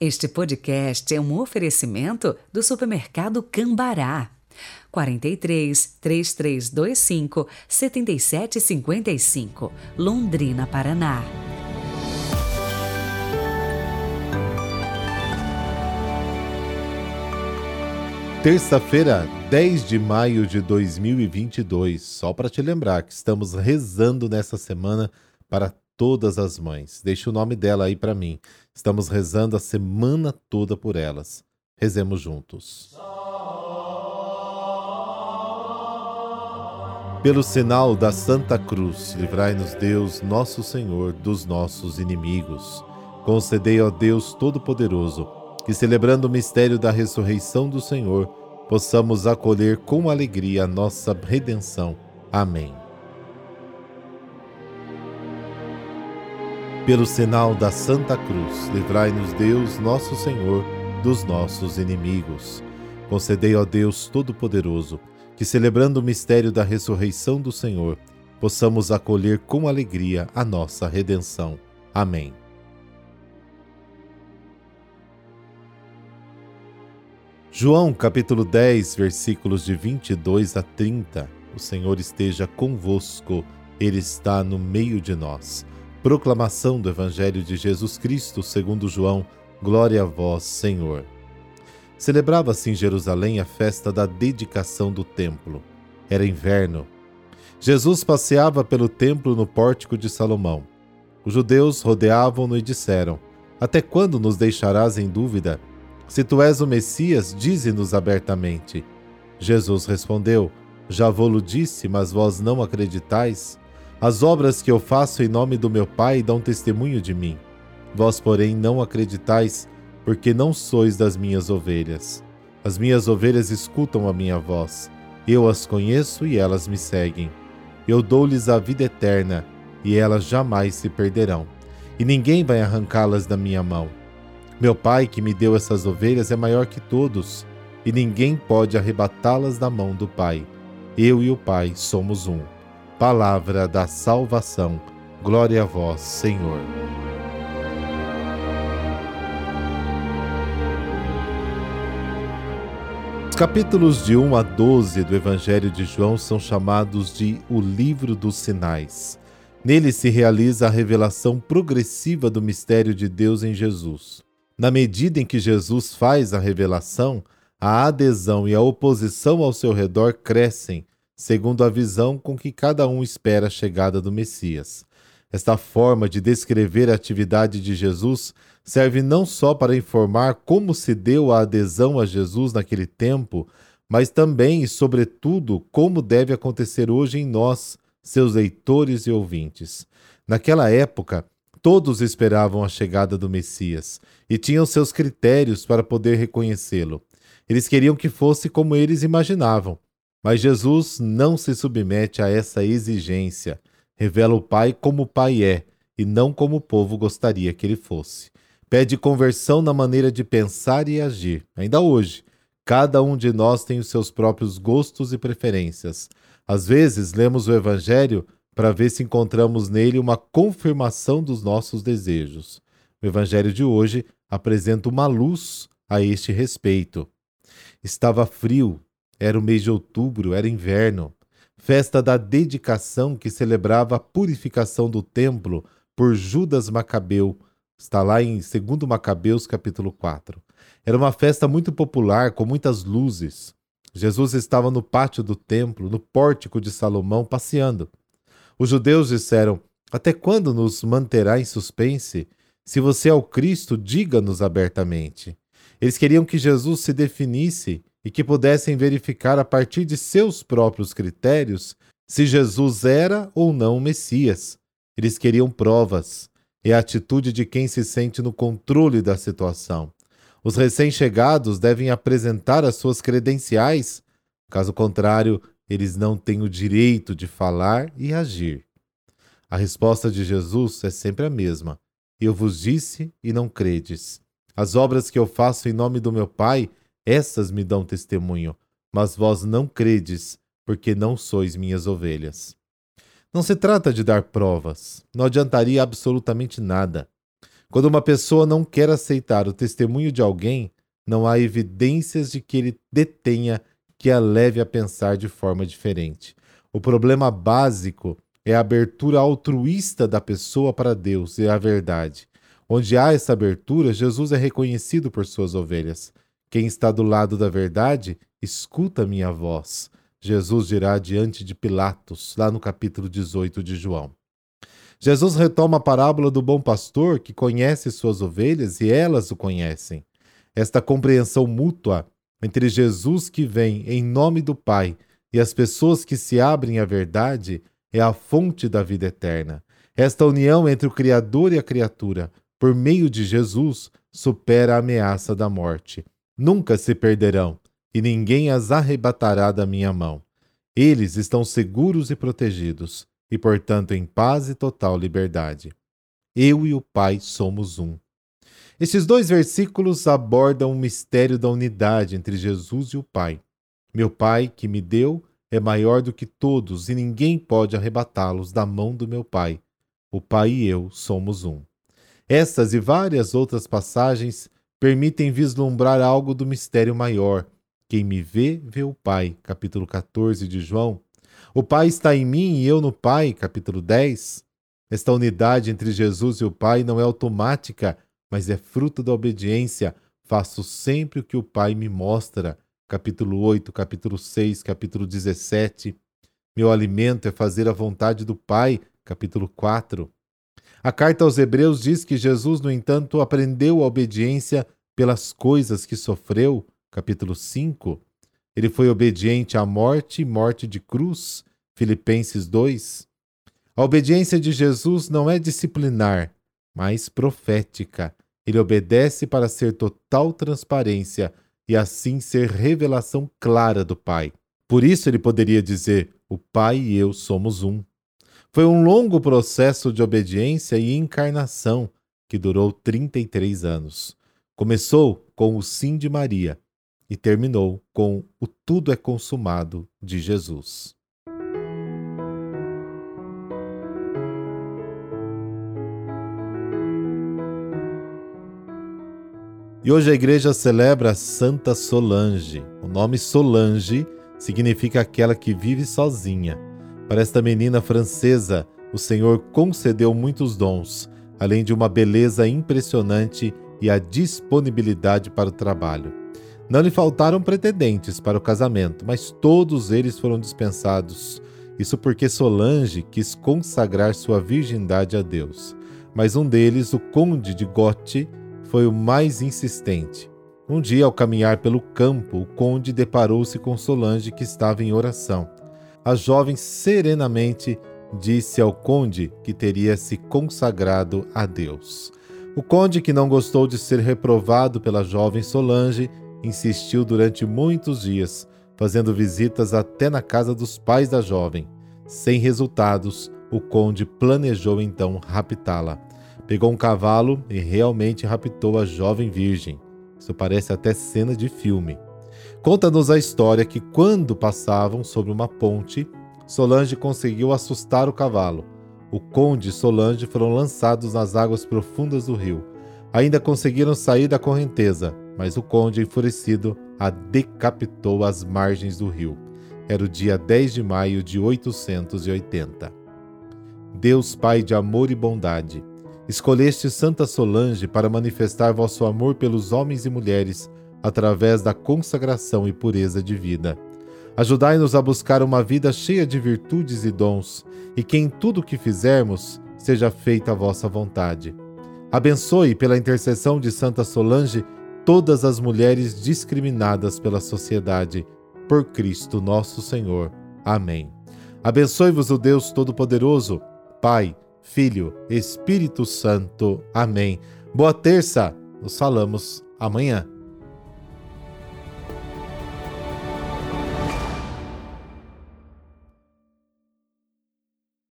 Este podcast é um oferecimento do supermercado Cambará. 43 3325 7755, Londrina, Paraná. Terça-feira, 10 de maio de 2022. Só para te lembrar que estamos rezando nessa semana para todas as mães. Deixa o nome dela aí para mim. Estamos rezando a semana toda por elas. Rezemos juntos. Pelo sinal da Santa Cruz, livrai-nos Deus, nosso Senhor, dos nossos inimigos. Concedei, ó Deus Todo-Poderoso, que celebrando o mistério da ressurreição do Senhor, possamos acolher com alegria a nossa redenção. Amém. Pelo sinal da Santa Cruz, livrai-nos Deus, nosso Senhor, dos nossos inimigos. Concedei, ó Deus Todo-Poderoso, que celebrando o mistério da ressurreição do Senhor, possamos acolher com alegria a nossa redenção. Amém. João capítulo 10, versículos de 22 a 30. O Senhor esteja convosco, Ele está no meio de nós. Proclamação do Evangelho de Jesus Cristo segundo João. Glória a vós, Senhor. Celebrava-se em Jerusalém a festa da dedicação do templo. Era inverno. Jesus passeava pelo templo no pórtico de Salomão. Os judeus rodeavam-no e disseram: Até quando nos deixarás em dúvida? Se tu és o Messias, dize-nos abertamente. Jesus respondeu: Já vou-lo disse, mas vós não acreditais. As obras que eu faço em nome do meu Pai dão testemunho de mim. Vós, porém, não acreditais, porque não sois das minhas ovelhas. As minhas ovelhas escutam a minha voz. Eu as conheço e elas me seguem. Eu dou-lhes a vida eterna, e elas jamais se perderão, e ninguém vai arrancá-las da minha mão. Meu Pai, que me deu essas ovelhas, é maior que todos, e ninguém pode arrebatá-las da mão do Pai. Eu e o Pai somos um. Palavra da salvação. Glória a vós, Senhor. Os capítulos de 1 a 12 do Evangelho de João são chamados de o Livro dos Sinais. Nele se realiza a revelação progressiva do mistério de Deus em Jesus. Na medida em que Jesus faz a revelação, a adesão e a oposição ao seu redor crescem, segundo a visão com que cada um espera a chegada do Messias. Esta forma de descrever a atividade de Jesus serve não só para informar como se deu a adesão a Jesus naquele tempo, mas também e, sobretudo, como deve acontecer hoje em nós, seus leitores e ouvintes. Naquela época, todos esperavam a chegada do Messias e tinham seus critérios para poder reconhecê-lo. Eles queriam que fosse como eles imaginavam, mas Jesus não se submete a essa exigência. Revela o Pai como o Pai é e não como o povo gostaria que ele fosse. Pede conversão na maneira de pensar e agir. Ainda hoje, cada um de nós tem os seus próprios gostos e preferências. Às vezes, lemos o Evangelho para ver se encontramos nele uma confirmação dos nossos desejos. O Evangelho de hoje apresenta uma luz a este respeito. Estava frio, era o mês de outubro, era inverno, festa da dedicação que celebrava a purificação do templo por Judas Macabeu. Está lá em 2 Macabeus, capítulo 4. Era uma festa muito popular, com muitas luzes. Jesus estava no pátio do templo, no pórtico de Salomão, passeando. Os judeus disseram: Até quando nos manterá em suspense? Se você é o Cristo, diga-nos abertamente. Eles queriam que Jesus se definisse e que pudessem verificar a partir de seus próprios critérios se Jesus era ou não o Messias. Eles queriam provas. É a atitude de quem se sente no controle da situação. Os recém-chegados devem apresentar as suas credenciais, caso contrário, eles não têm o direito de falar e agir. A resposta de Jesus é sempre a mesma: Eu vos disse e não credes. As obras que eu faço em nome do meu Pai essas me dão testemunho, mas vós não credes, porque não sois minhas ovelhas. Não se trata de dar provas, não adiantaria absolutamente nada. Quando uma pessoa não quer aceitar o testemunho de alguém, não há evidências de que ele detenha que a leve a pensar de forma diferente. O problema básico é a abertura altruísta da pessoa para Deus e a verdade. Onde há essa abertura, Jesus é reconhecido por suas ovelhas. Quem está do lado da verdade, escuta minha voz. Jesus dirá diante de Pilatos, lá no capítulo 18 de João. Jesus retoma a parábola do bom pastor que conhece suas ovelhas e elas o conhecem. Esta compreensão mútua entre Jesus que vem em nome do Pai e as pessoas que se abrem à verdade é a fonte da vida eterna. Esta união entre o Criador e a criatura, por meio de Jesus, supera a ameaça da morte. Nunca se perderão, e ninguém as arrebatará da minha mão. Eles estão seguros e protegidos, e portanto em paz e total liberdade. Eu e o Pai somos um. Esses dois versículos abordam o mistério da unidade entre Jesus e o Pai. Meu Pai, que me deu, é maior do que todos e ninguém pode arrebatá-los da mão do meu Pai. O Pai e eu somos um. Essas e várias outras passagens permitem vislumbrar algo do mistério maior. Quem me vê, vê o Pai. Capítulo 14 de João. O Pai está em mim e eu no Pai. Capítulo 10. Esta unidade entre Jesus e o Pai não é automática, mas é fruto da obediência. Faço sempre o que o Pai me mostra capítulo 8, capítulo 6, capítulo 17. Meu alimento é fazer a vontade do Pai, capítulo 4. A carta aos Hebreus diz que Jesus, no entanto, aprendeu a obediência pelas coisas que sofreu, capítulo 5. Ele foi obediente à morte e morte de cruz, Filipenses 2. A obediência de Jesus não é disciplinar, mas profética. Ele obedece para ser total transparência e assim ser revelação clara do Pai. Por isso ele poderia dizer: O Pai e eu somos um. Foi um longo processo de obediência e encarnação que durou 33 anos. Começou com o sim de Maria e terminou com o tudo é consumado de Jesus. E hoje a igreja celebra Santa Solange. O nome Solange significa aquela que vive sozinha. Para esta menina francesa, o Senhor concedeu muitos dons, além de uma beleza impressionante e a disponibilidade para o trabalho. Não lhe faltaram pretendentes para o casamento, mas todos eles foram dispensados. Isso porque Solange quis consagrar sua virgindade a Deus. Mas um deles, o conde de Gotti, foi o mais insistente. Um dia, ao caminhar pelo campo, o conde deparou-se com Solange que estava em oração. A jovem serenamente disse ao conde que teria se consagrado a Deus. O conde, que não gostou de ser reprovado pela jovem Solange, insistiu durante muitos dias, fazendo visitas até na casa dos pais da jovem. Sem resultados, o conde planejou então raptá-la. Pegou um cavalo e realmente raptou a jovem virgem. Isso parece até cena de filme. Conta-nos a história que, quando passavam sobre uma ponte, Solange conseguiu assustar o cavalo. O conde e Solange foram lançados nas águas profundas do rio. Ainda conseguiram sair da correnteza, mas o conde, enfurecido, a decapitou às margens do rio. Era o dia 10 de maio de 880. Deus Pai de amor e bondade, Escolheste Santa Solange para manifestar vosso amor pelos homens e mulheres através da consagração e pureza de vida. Ajudai-nos a buscar uma vida cheia de virtudes e dons, e que em tudo o que fizermos seja feita a vossa vontade. Abençoe, pela intercessão de Santa Solange, todas as mulheres discriminadas pela sociedade. Por Cristo nosso Senhor. Amém. Abençoe-vos o Deus Todo-Poderoso, Pai Filho, Espírito Santo. Amém. Boa terça. Nos falamos amanhã.